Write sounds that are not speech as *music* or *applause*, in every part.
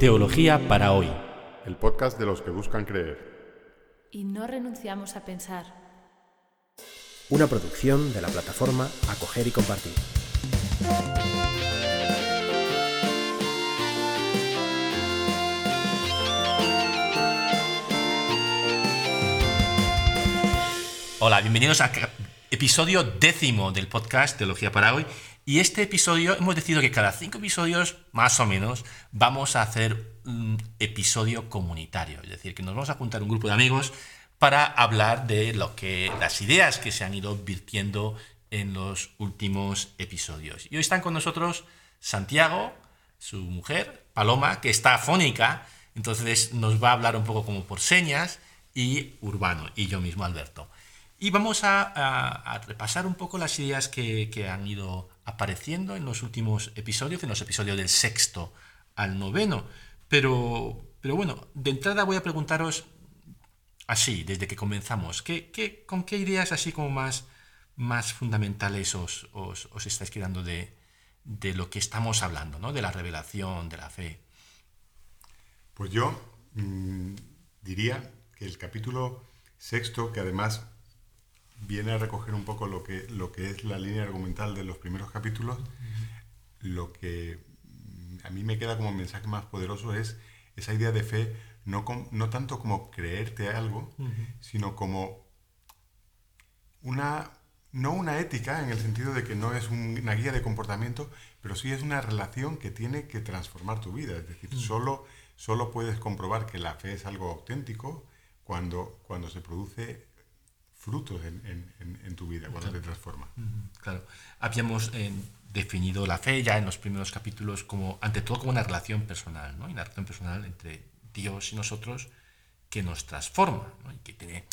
Teología para hoy. El podcast de los que buscan creer. Y no renunciamos a pensar. Una producción de la plataforma Acoger y Compartir. Hola, bienvenidos a episodio décimo del podcast Teología para hoy. Y este episodio hemos decidido que cada cinco episodios, más o menos, vamos a hacer un episodio comunitario. Es decir, que nos vamos a juntar un grupo de amigos para hablar de lo que, las ideas que se han ido virtiendo en los últimos episodios. Y hoy están con nosotros Santiago, su mujer, Paloma, que está afónica, entonces nos va a hablar un poco como por señas, y Urbano, y yo mismo, Alberto. Y vamos a, repasar un poco las ideas que, han ido apareciendo en los últimos episodios, en los episodios del sexto al noveno. Pero, pero bueno, de entrada voy a preguntaros así, desde que comenzamos, ¿qué, con qué ideas así como más, más fundamentales os, os, estáis quedando de, de, lo que estamos hablando, ¿no? de la revelación, de la fe? Pues yo mm, diría que el capítulo sexto, que además viene a recoger un poco lo que, lo que es la línea argumental de los primeros capítulos. Lo que mm, a mí me queda como mensaje más poderoso es esa idea de fe, no, no tanto como creerte algo, sino como una, no una ética en el sentido de que no es una guía de comportamiento, pero sí es una relación que tiene que transformar tu vida. Es decir, solo, solo puedes comprobar que la fe es algo auténtico cuando, cuando se produce frutos en, tu vida cuando te transforma. Claro. Habíamos eh, definido la fe ya en los primeros capítulos como, ante todo, como una relación personal, ¿no? una relación personal entre Dios y nosotros que nos transforma, y que tiene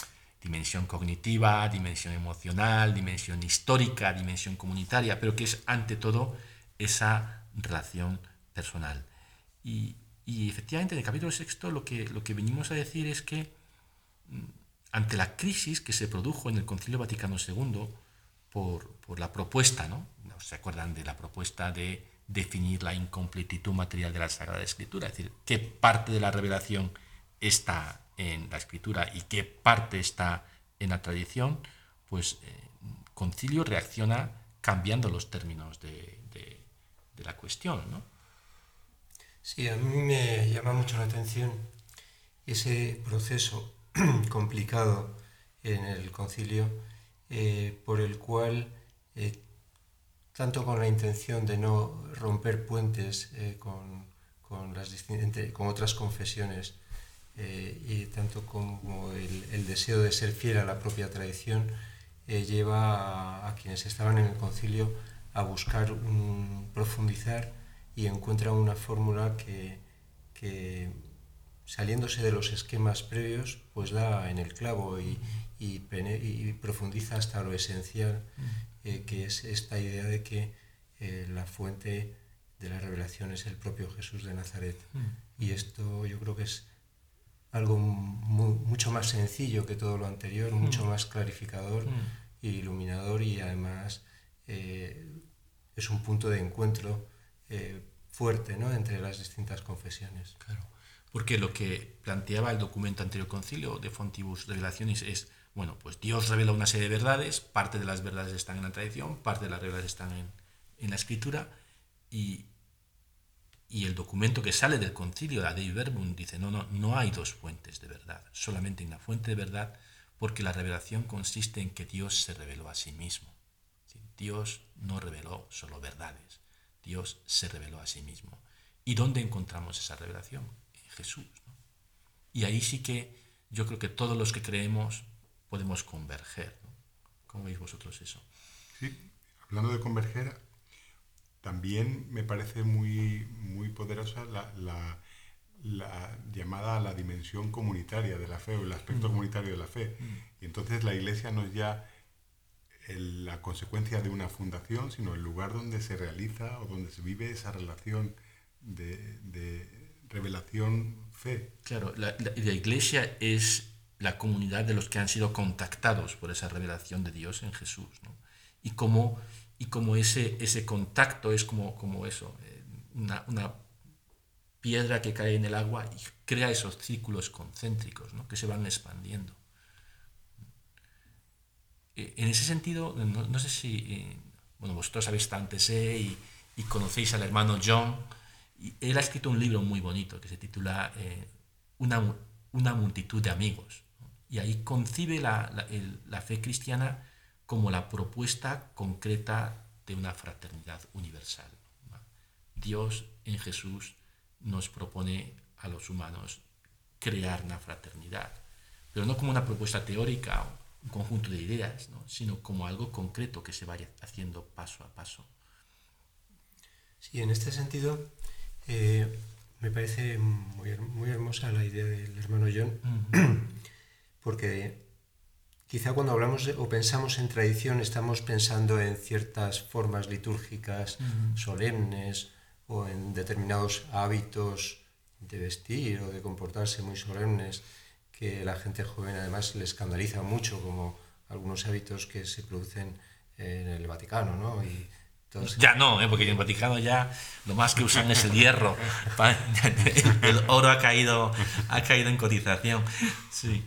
dimensión cognitiva, dimensión emocional, dimensión histórica, dimensión comunitaria, pero que es ante todo esa relación personal. Y, y efectivamente en el capítulo sexto lo que, lo que venimos a decir es que mm, ante la crisis que se produjo en el Concilio Vaticano II por, la propuesta, ¿no? ¿Se acuerdan de la propuesta de definir la incompletitud material de la Sagrada Escritura? Es decir, qué parte de la revelación está en la Escritura y qué parte está en la tradición, pues eh, Concilio reacciona cambiando los términos de, la cuestión, ¿no? Sí, a mí me llama mucho la atención ese proceso *clears throat* complicado en el concilio, eh, por el cual, eh, tanto con la intención de no romper puentes eh, con, con, las con, otras confesiones, y tanto como el, deseo de ser fiel a la propia tradición, lleva a, quienes estaban en el concilio a buscar un, profundizar y encuentra una fórmula que, que saliéndose de los esquemas previos, pues da en el clavo y, profundiza hasta lo esencial, eh, que es esta idea de que eh, la fuente de la revelación es el propio Jesús de Nazaret. Mm. Y esto yo creo que es algo mucho más sencillo que todo lo anterior, mm. mucho más clarificador e iluminador y además eh, es un punto de encuentro fuerte ¿no? entre las distintas confesiones. Claro porque lo que planteaba el documento anterior concilio de Fontibus Revelaciones es, bueno, pues Dios revela una serie de verdades, parte de las verdades están en la tradición, parte de las verdades están en, la escritura, y, y, el documento que sale del concilio, la Dei Verbum, dice, no, no, no hay dos fuentes de verdad, solamente una fuente de verdad, porque la revelación consiste en que Dios se reveló a sí mismo. Dios no reveló solo verdades, Dios se reveló a sí mismo. ¿Y dónde encontramos esa revelación? Jesús. Y ahí sí que yo creo que todos los que creemos podemos converger. ¿Cómo veis vosotros eso? Sí, hablando de converger, también me parece muy, muy poderosa la, la, llamada a la dimensión comunitaria de la fe o el aspecto mm. comunitario de la fe. Mm. Y entonces la iglesia no es ya la consecuencia de una fundación, sino el lugar donde se realiza o donde se vive esa relación de, revelación, fe. Claro, la, iglesia es la comunidad de los que han sido contactados por esa revelación de Dios en Jesús. Y como, y como ese, ese contacto es como, como eso, eh, una, piedra que cae en el agua y crea esos círculos concéntricos ¿no? que se van expandiendo. Eh, en ese sentido, no, sé si, eh, bueno, vosotros sabéis estado y, y, conocéis al hermano John, él ha escrito un libro muy bonito que se titula eh, una, una, multitud de amigos. Y ahí concibe la, la, fe cristiana como la propuesta concreta de una fraternidad universal. Dios en Jesús nos propone a los humanos crear una fraternidad, pero no como una propuesta teórica un conjunto de ideas, sino como algo concreto que se vaya haciendo paso a paso. Sí, en este sentido eh, me parece muy, muy, hermosa la idea del hermano John, porque quizá cuando hablamos o pensamos en tradición estamos pensando en ciertas formas litúrgicas solemnes o en determinados hábitos de vestir o de comportarse muy solemnes que la gente joven además le escandaliza mucho, como algunos hábitos que se producen en el Vaticano, ¿no? Y ya no, ¿eh? porque en el Vaticano ya lo más que usan es el hierro. *laughs* el oro ha caído, ha caído en cotización. Sí.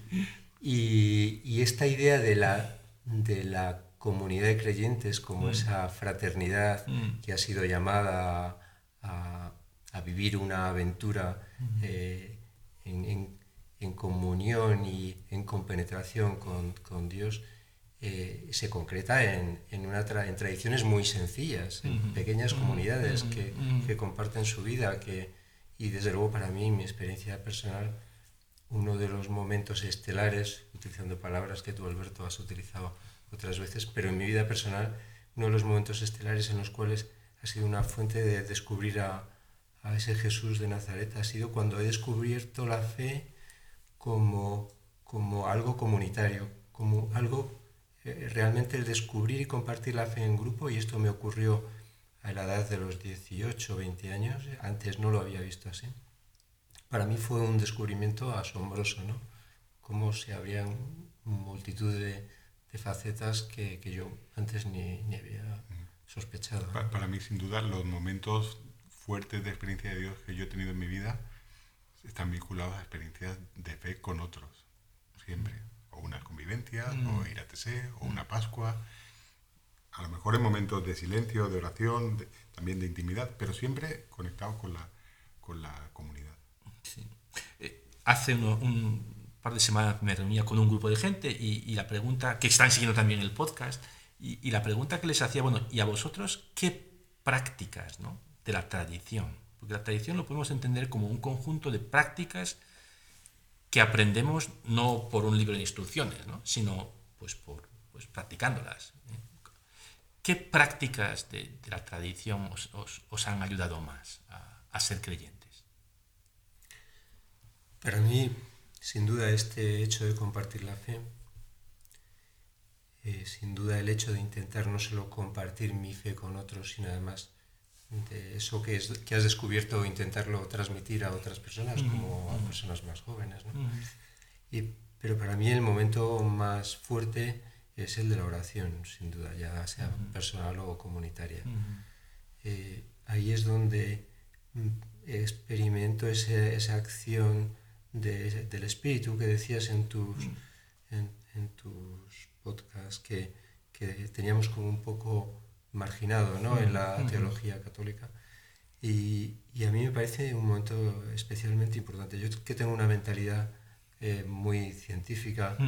Y, y, esta idea de la, de la comunidad de creyentes como mm. esa fraternidad mm. que ha sido llamada a, a vivir una aventura mm. eh, en, en, en comunión y en compenetración con, con Dios, eh, se concreta en, en, una en tradiciones muy sencillas, en pequeñas comunidades que, que, comparten su vida. Que, y desde luego para mí, mi experiencia personal, uno de los momentos estelares, utilizando palabras que tú, Alberto, has utilizado otras veces, pero en mi vida personal, uno de los momentos estelares en los cuales ha sido una fuente de descubrir a, a ese Jesús de Nazaret ha sido cuando he descubierto la fe como, como algo comunitario, como algo realmente el descubrir y compartir la fe en grupo, y esto me ocurrió a la edad de los 18 o 20 años, antes no lo había visto así. Para mí fue un descubrimiento asombroso, ¿no? Cómo se abrían multitud de, de facetas que, que, yo antes ni, ni había sospechado. Para, para mí, sin duda, los momentos fuertes de experiencia de Dios que yo he tenido en mi vida están vinculados a experiencias de fe con otros, siempre. O una convivencia, o mm. ir a TC, o una Pascua. A lo mejor en momentos de silencio, de oración, también de intimidad, pero siempre conectados con la, con la comunidad. Eh, hace un par de semanas me reunía con un grupo de gente y, la pregunta, que están siguiendo también el podcast, y, y, la pregunta que les hacía, bueno, ¿y a vosotros qué prácticas ¿no? de la tradición porque la tradición lo podemos entender como un conjunto de prácticas que aprendemos no por un libro de instrucciones, sino pues, por, pues, practicándolas. ¿Qué prácticas de, la tradición os, han ayudado más a, ser creyentes? Para mí, sin duda, este hecho de compartir la fe, eh, sin duda el hecho de intentar no solo compartir mi fe con otros, sino además de eso que, es, que has descubierto intentarlo transmitir a otras personas, como a personas más jóvenes. ¿no? y, pero para mí el momento más fuerte es el de la oración, sin duda, ya sea personal o comunitaria. Eh, ahí es donde mm, experimento ese, esa acción de, del espíritu que decías en tus, en, en tus podcasts, que, que teníamos como un poco marginado ¿no? en la teología católica. Y, y, a mí me parece un momento especialmente importante. Yo que tengo una mentalidad eh, muy científica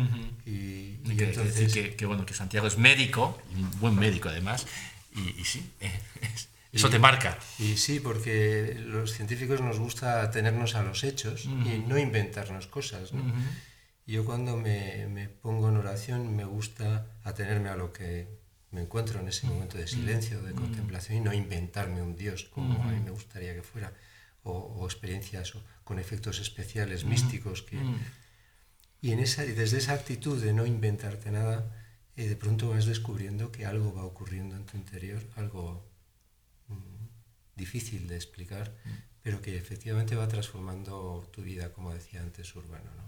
y, y entonces... Que, que, bueno, que Santiago es médico, un buen médico además, y, y sí, *laughs* eso te marca. Y sí, porque los científicos nos gusta tenernos a los hechos y no inventarnos cosas. ¿no? Yo cuando me, me pongo en oración me gusta atenerme a lo que me encuentro en ese momento de silencio, de contemplación y no inventarme un Dios como a mí me gustaría que fuera, o, experiencias con efectos especiales, místicos. Que, y en esa, desde esa actitud de no inventarte nada, eh, de pronto vas descubriendo que algo va ocurriendo en tu interior, algo mm, difícil de explicar, pero que efectivamente va transformando tu vida, como decía antes Urbano. ¿no?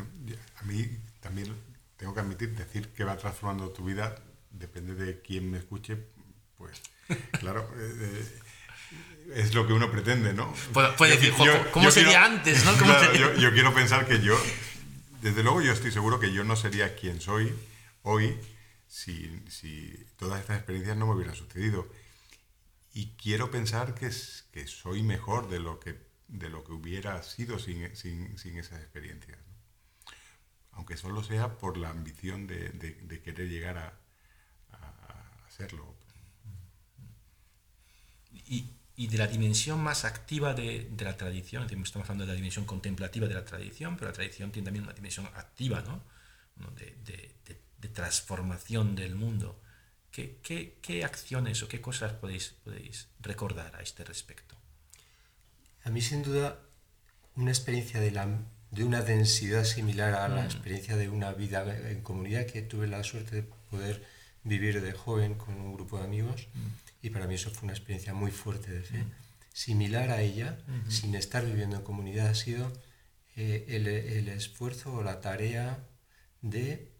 a mí también tengo que admitir, decir que va transformando tu vida depende de quién me escuche, pues claro, *laughs* eh, es lo que uno pretende, ¿no? Puede, decir, ¿cómo sería antes? ¿no? Yo, yo, quiero pensar que yo, desde luego yo estoy seguro que yo no sería quien soy hoy si, si todas estas experiencias no me hubieran sucedido. Y quiero pensar que, es, que soy mejor de lo que, de lo que hubiera sido sin, sin, sin esas experiencias. Aunque solo sea por la ambición de, de, querer llegar a, a, hacerlo. Y, y, de la dimensión más activa de, de, la tradición, estamos hablando de la dimensión contemplativa de la tradición, pero la tradición tiene también una dimensión activa, ¿no? de, de transformación del mundo. ¿Qué, qué, qué acciones o qué cosas podéis, podéis recordar a este respecto? A mí sin duda una experiencia de, la, de una densidad similar a la mm. experiencia de una vida en comunidad que tuve la suerte de poder vivir de joven con un grupo de amigos mm. y para mí eso fue una experiencia muy fuerte de fe. Mm. Similar a ella, sin estar viviendo en comunidad, ha sido eh, el, el esfuerzo o la tarea de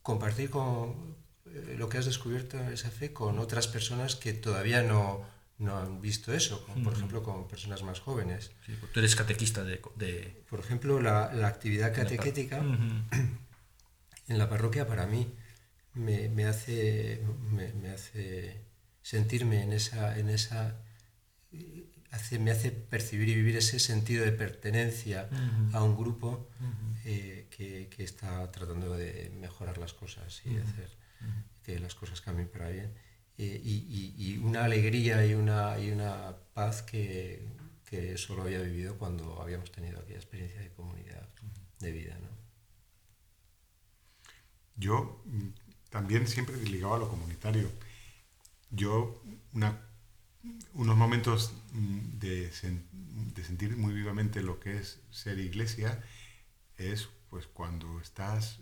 compartir con eh, lo que has descubierto en esa fe con otras personas que todavía no, no han visto eso, como por ejemplo con personas más jóvenes. Sí, tú eres catequista de... Por ejemplo, la, la actividad catequética en la parroquia para mí me, me hace, me, me, hace sentirme en esa, en esa hace, me hace percibir y vivir ese sentido de pertenencia a un grupo eh, que, que, está tratando de mejorar las cosas y hacer que las cosas cambien para bien. Eh, y, una alegría y una, y una paz que, que, solo había vivido cuando habíamos tenido aquella experiencia de comunidad de vida. ¿no? Yo mm, también siempre ligado a lo comunitario. Yo, unos momentos mm, de, sentir muy vivamente lo que es ser iglesia es pues cuando estás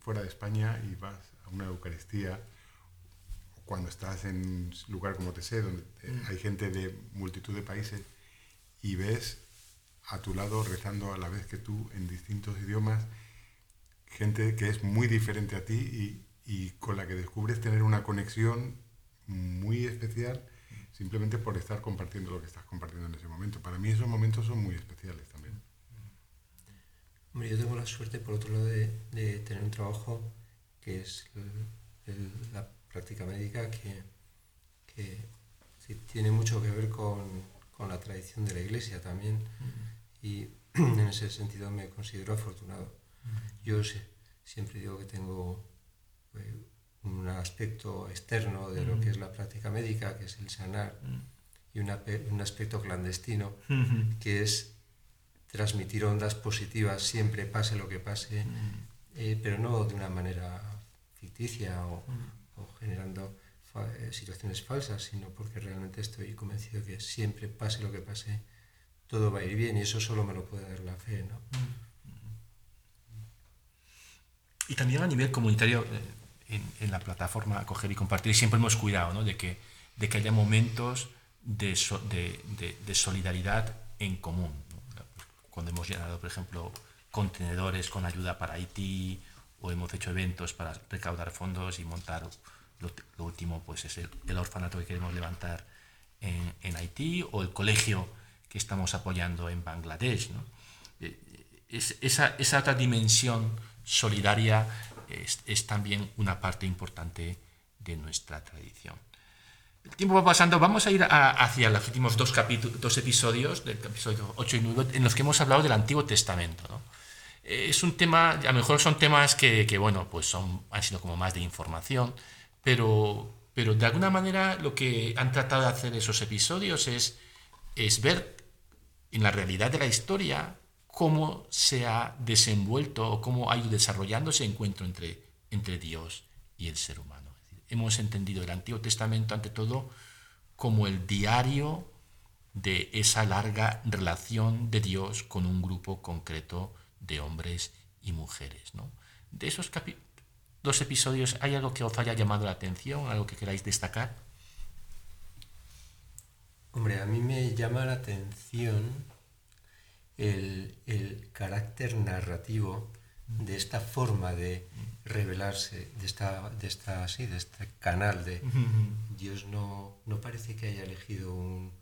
fuera de España y vas a una Eucaristía, cuando estás en un lugar como TC, donde mm. hay gente de multitud de países, y ves a tu lado rezando a la vez que tú en distintos idiomas, gente que es muy diferente a ti y, y con la que descubres tener una conexión muy especial simplemente por estar compartiendo lo que estás compartiendo en ese momento. Para mí esos momentos son muy especiales también. Hombre, yo tengo la suerte, por otro lado, de, tener un trabajo que es la práctica médica, que, tiene mucho que ver con, con, la tradición de la iglesia también. Y *clears throat* en ese sentido me considero afortunado. Yo sé, siempre digo que tengo... Eh, un aspecto externo de lo que es la práctica médica, que es el sanar, y un aspecto clandestino, que es transmitir ondas positivas siempre, pase lo que pase, eh, pero no de una manera ficticia o, generando eh, situaciones falsas, sino porque realmente estoy convencido que siempre, pase lo que pase, todo va a ir bien y eso solo me lo puede dar la fe. ¿no? Y también a nivel comunitario, eh, en, la plataforma acoger y compartir. siempre hemos cuidado ¿no? de, que, de que haya momentos de, de, de, solidaridad en común. Cuando hemos llenado, por ejemplo, contenedores con ayuda para Haití o hemos hecho eventos para recaudar fondos y montar lo, último, pues es el, orfanato que queremos levantar en, en, Haití o el colegio que estamos apoyando en Bangladesh. ¿no? Eh, es, esa, esa otra dimensión solidaria es, también una parte importante de nuestra tradición. El tiempo va pasando, vamos a ir hacia los últimos dos, dos episodios, del episodio 8 y 9, en los que hemos hablado del Antiguo Testamento. Es un tema, a lo mejor son temas que, bueno, pues son, han sido como más de información, pero, pero de alguna manera lo que han tratado de hacer esos episodios es, es ver en la realidad de la historia cómo se ha desenvuelto o cómo ha ido desarrollando ese encuentro entre, entre Dios y el ser humano. hemos entendido el Antiguo Testamento ante todo como el diario de esa larga relación de Dios con un grupo concreto de hombres y mujeres. De esos dos episodios, ¿hay algo que os haya llamado la atención, algo que queráis destacar? Hombre, a mí me llama la atención el, carácter narrativo de esta forma de revelarse, de esta, de esta, sí, de este canal de Dios no, no parece que haya elegido un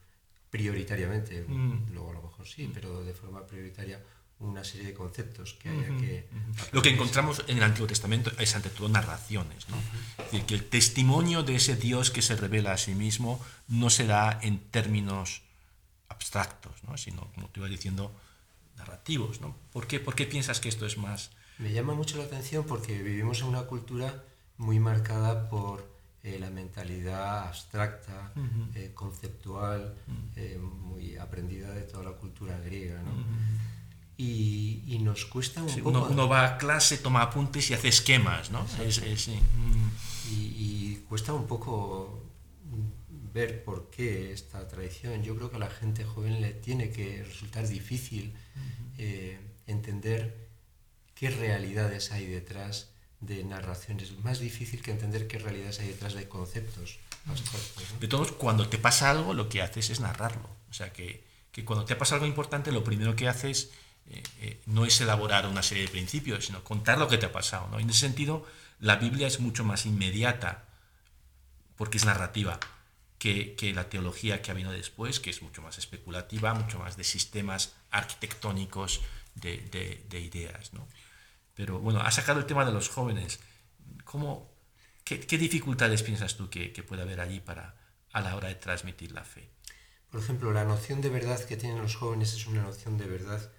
prioritariamente, luego a lo mejor sí, pero de forma prioritaria una serie de conceptos que haya que... Lo que encontramos en el Antiguo Testamento es ante todo narraciones, ¿no? Es decir, que el testimonio de ese Dios que se revela a sí mismo no se da en términos abstractos, ¿no? sino, como te iba diciendo, narrativos. ¿no? ¿Por, qué, ¿Por qué piensas que esto es más...? Me llama mucho la atención porque vivimos en una cultura muy marcada por eh, la mentalidad abstracta, eh, conceptual, eh, muy aprendida de toda la cultura griega. ¿no? Y, y, nos cuesta un Sí, poco... uno, uno va a clase, toma apuntes y hace esquemas, ¿no? Es- es- sí. y, y cuesta un poco ver por qué esta tradición. Yo creo que a la gente joven le tiene que resultar difícil eh, entender qué realidades hay detrás de narraciones. Más difícil que entender qué realidades hay detrás de conceptos abstractos. ¿no? De todos, cuando te pasa algo, lo que haces es narrarlo. O sea, que, que cuando te pasa algo importante, lo primero que haces eh, eh, no es elaborar una serie de principios, sino contar lo que te ha pasado. ¿no? En ese sentido, la Biblia es mucho más inmediata, porque es narrativa, que, la teología que ha venido después, que es mucho más especulativa, mucho más de sistemas arquitectónicos, de, de- de ideas. ¿no? Pero bueno, ha sacado el tema de los jóvenes. ¿Cómo, qué, qué dificultades piensas tú que, que puede haber allí para, a la hora de transmitir la fe? Por ejemplo, la noción de verdad que tienen los jóvenes es una noción de verdad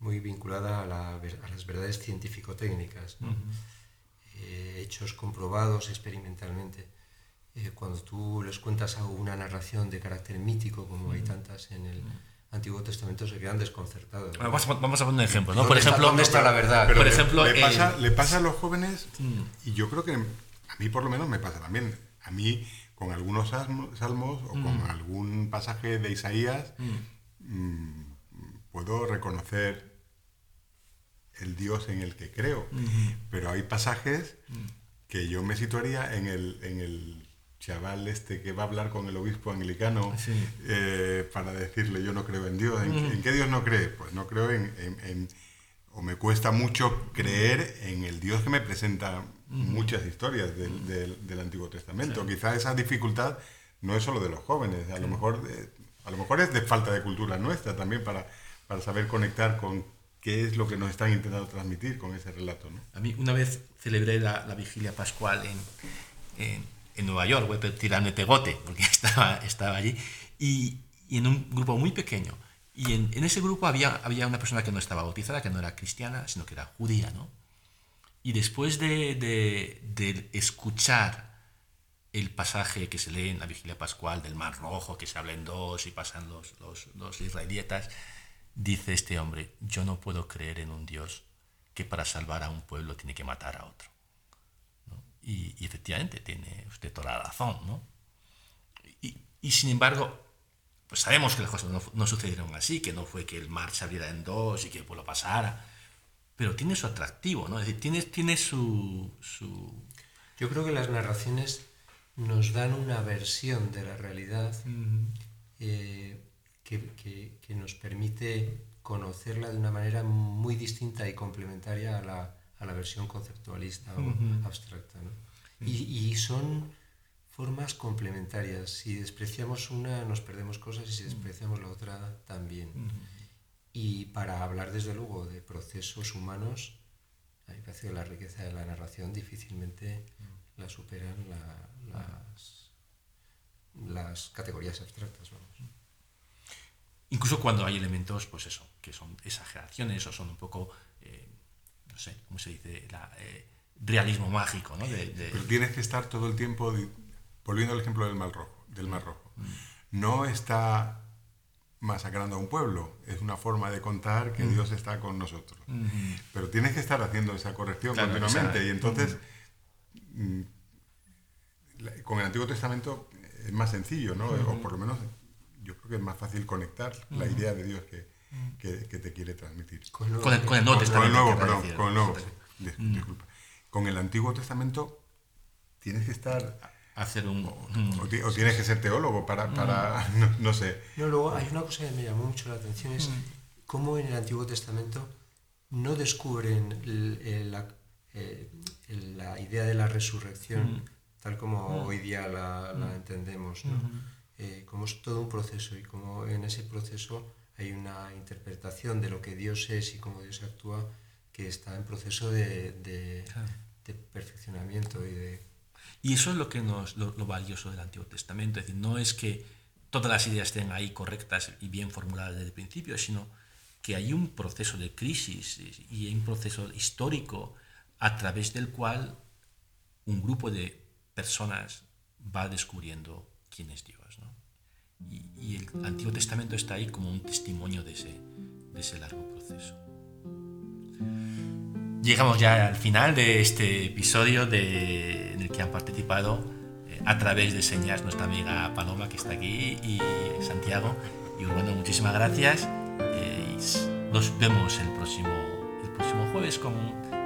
muy vinculada a, la ver- a las verdades científico-técnicas, ¿no? Eh, hechos comprobados experimentalmente. Eh, cuando tú les cuentas algo, una narración de carácter mítico, como hay tantas en el Antiguo Testamento, se quedan desconcertados. ¿no? Vamos a, vamos a poner un ejemplo, ¿no? ¿Dónde Por está- ejemplo, dónde está la verdad? Pero por le- ejemplo, le, el- pasa, le pasa a los jóvenes, Mm. y yo creo que a mí por lo menos me pasa también. A mí, con algunos salmo- salmos o Mm. con algún pasaje de Isaías, mm, puedo reconocer el Dios en el que creo. Pero hay pasajes que yo me situaría en el, en el chaval este que va a hablar con el obispo anglicano Sí. eh, para decirle yo no creo en Dios. ¿En, en qué Dios no cree? Pues no creo en, en- en- o me cuesta mucho creer en el Dios que me presenta muchas historias del, del- del Antiguo Testamento. Quizá esa dificultad no es solo de los jóvenes, a lo mejor a lo mejor es de falta de cultura nuestra también para, para saber conectar con qué es lo que nos están intentando transmitir con ese relato. ¿no? A mí una vez celebré la, la vigilia pascual en, en, en Nueva York, voy a tirarme pegote, porque *laughs* estaba, estaba allí, y, y en un grupo muy pequeño. Y en, en ese grupo había, había una persona que no estaba bautizada, que no era cristiana, sino que era judía, ¿no? Y después de, de- de escuchar el pasaje que se lee en la vigilia pascual del Mar Rojo, que se habla en dos y pasan los, los, los israelitas, dice este hombre, yo no puedo creer en un Dios que para salvar a un pueblo tiene que matar a otro. ¿no? Y, y efectivamente tiene usted toda la razón, ¿no? Y, y sin embargo, pues sabemos que las cosas no, no sucedieron así, que no fue que el mar se abriera en dos y que el pueblo pasara, pero tiene su atractivo, ¿no? Es decir, tiene, tiene su, su... Yo creo que las narraciones nos dan una versión de la realidad eh, que, que- que nos permite conocerla de una manera muy distinta y complementaria a la, a la versión conceptualista o abstracta. ¿no? Y, y son formas complementarias. Si despreciamos una, nos perdemos cosas y si despreciamos la otra, también. Y para hablar, desde luego, de procesos humanos, a mí me parece que la riqueza de la narración difícilmente la superan la- las, las categorías abstractas. Vamos. Incluso cuando hay elementos, pues eso, que son exageraciones o son un poco, eh, no sé, ¿cómo se dice? La, eh, realismo mágico, ¿no? De- de- Pero tienes que estar todo el tiempo, volviendo al ejemplo del Mar Rojo, del Mar Rojo. No está masacrando a un pueblo, es una forma de contar que Dios está con nosotros. Pero tienes que estar haciendo esa corrección Claro, continuamente esa- y entonces mm, con el Antiguo Testamento es más sencillo, ¿no? O por lo menos yo creo que es más fácil conectar la idea de Dios que, que- que te quiere transmitir. con, el, con el Nuevo Con- Testamento. Con el Nuevo, perdón, decir. con el Nuevo. Dis- Disculpa. Con el Antiguo Testamento tienes que estar Hacer un... o, ti- o tienes que ser teólogo para, para *laughs* no, no sé. No, luego hay una cosa que me llamó mucho la atención, es cómo en el Antiguo Testamento no descubren la, la, idea de la resurrección tal como hoy día la, entendemos, ¿no? Como es todo un proceso y como en ese proceso hay una interpretación de lo que Dios es y cómo Dios actúa que está en proceso de, de, perfeccionamiento y de... Y eso es lo que nos, lo, valioso del Antiguo Testamento, es decir, no es que todas las ideas estén ahí correctas y bien formuladas desde el principio, sino que hay un proceso de crisis y un proceso histórico a través del cual un grupo de personas va descubriendo quién es Dios. Y, el Antiguo Testamento está ahí como un testimonio de ese, de ese largo proceso. Llegamos ya al final de este episodio de, en el que han participado eh, a través de señas nuestra amiga Paloma que está aquí y Santiago. Y bueno, muchísimas gracias. Eh, nos vemos el próximo, el próximo jueves con,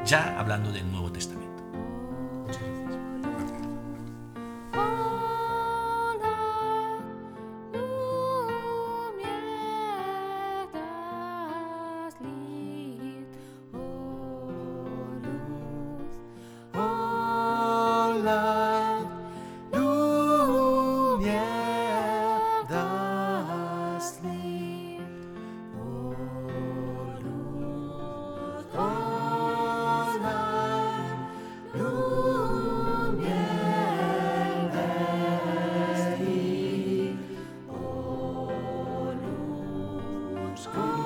ya hablando del Nuevo Testamento. school.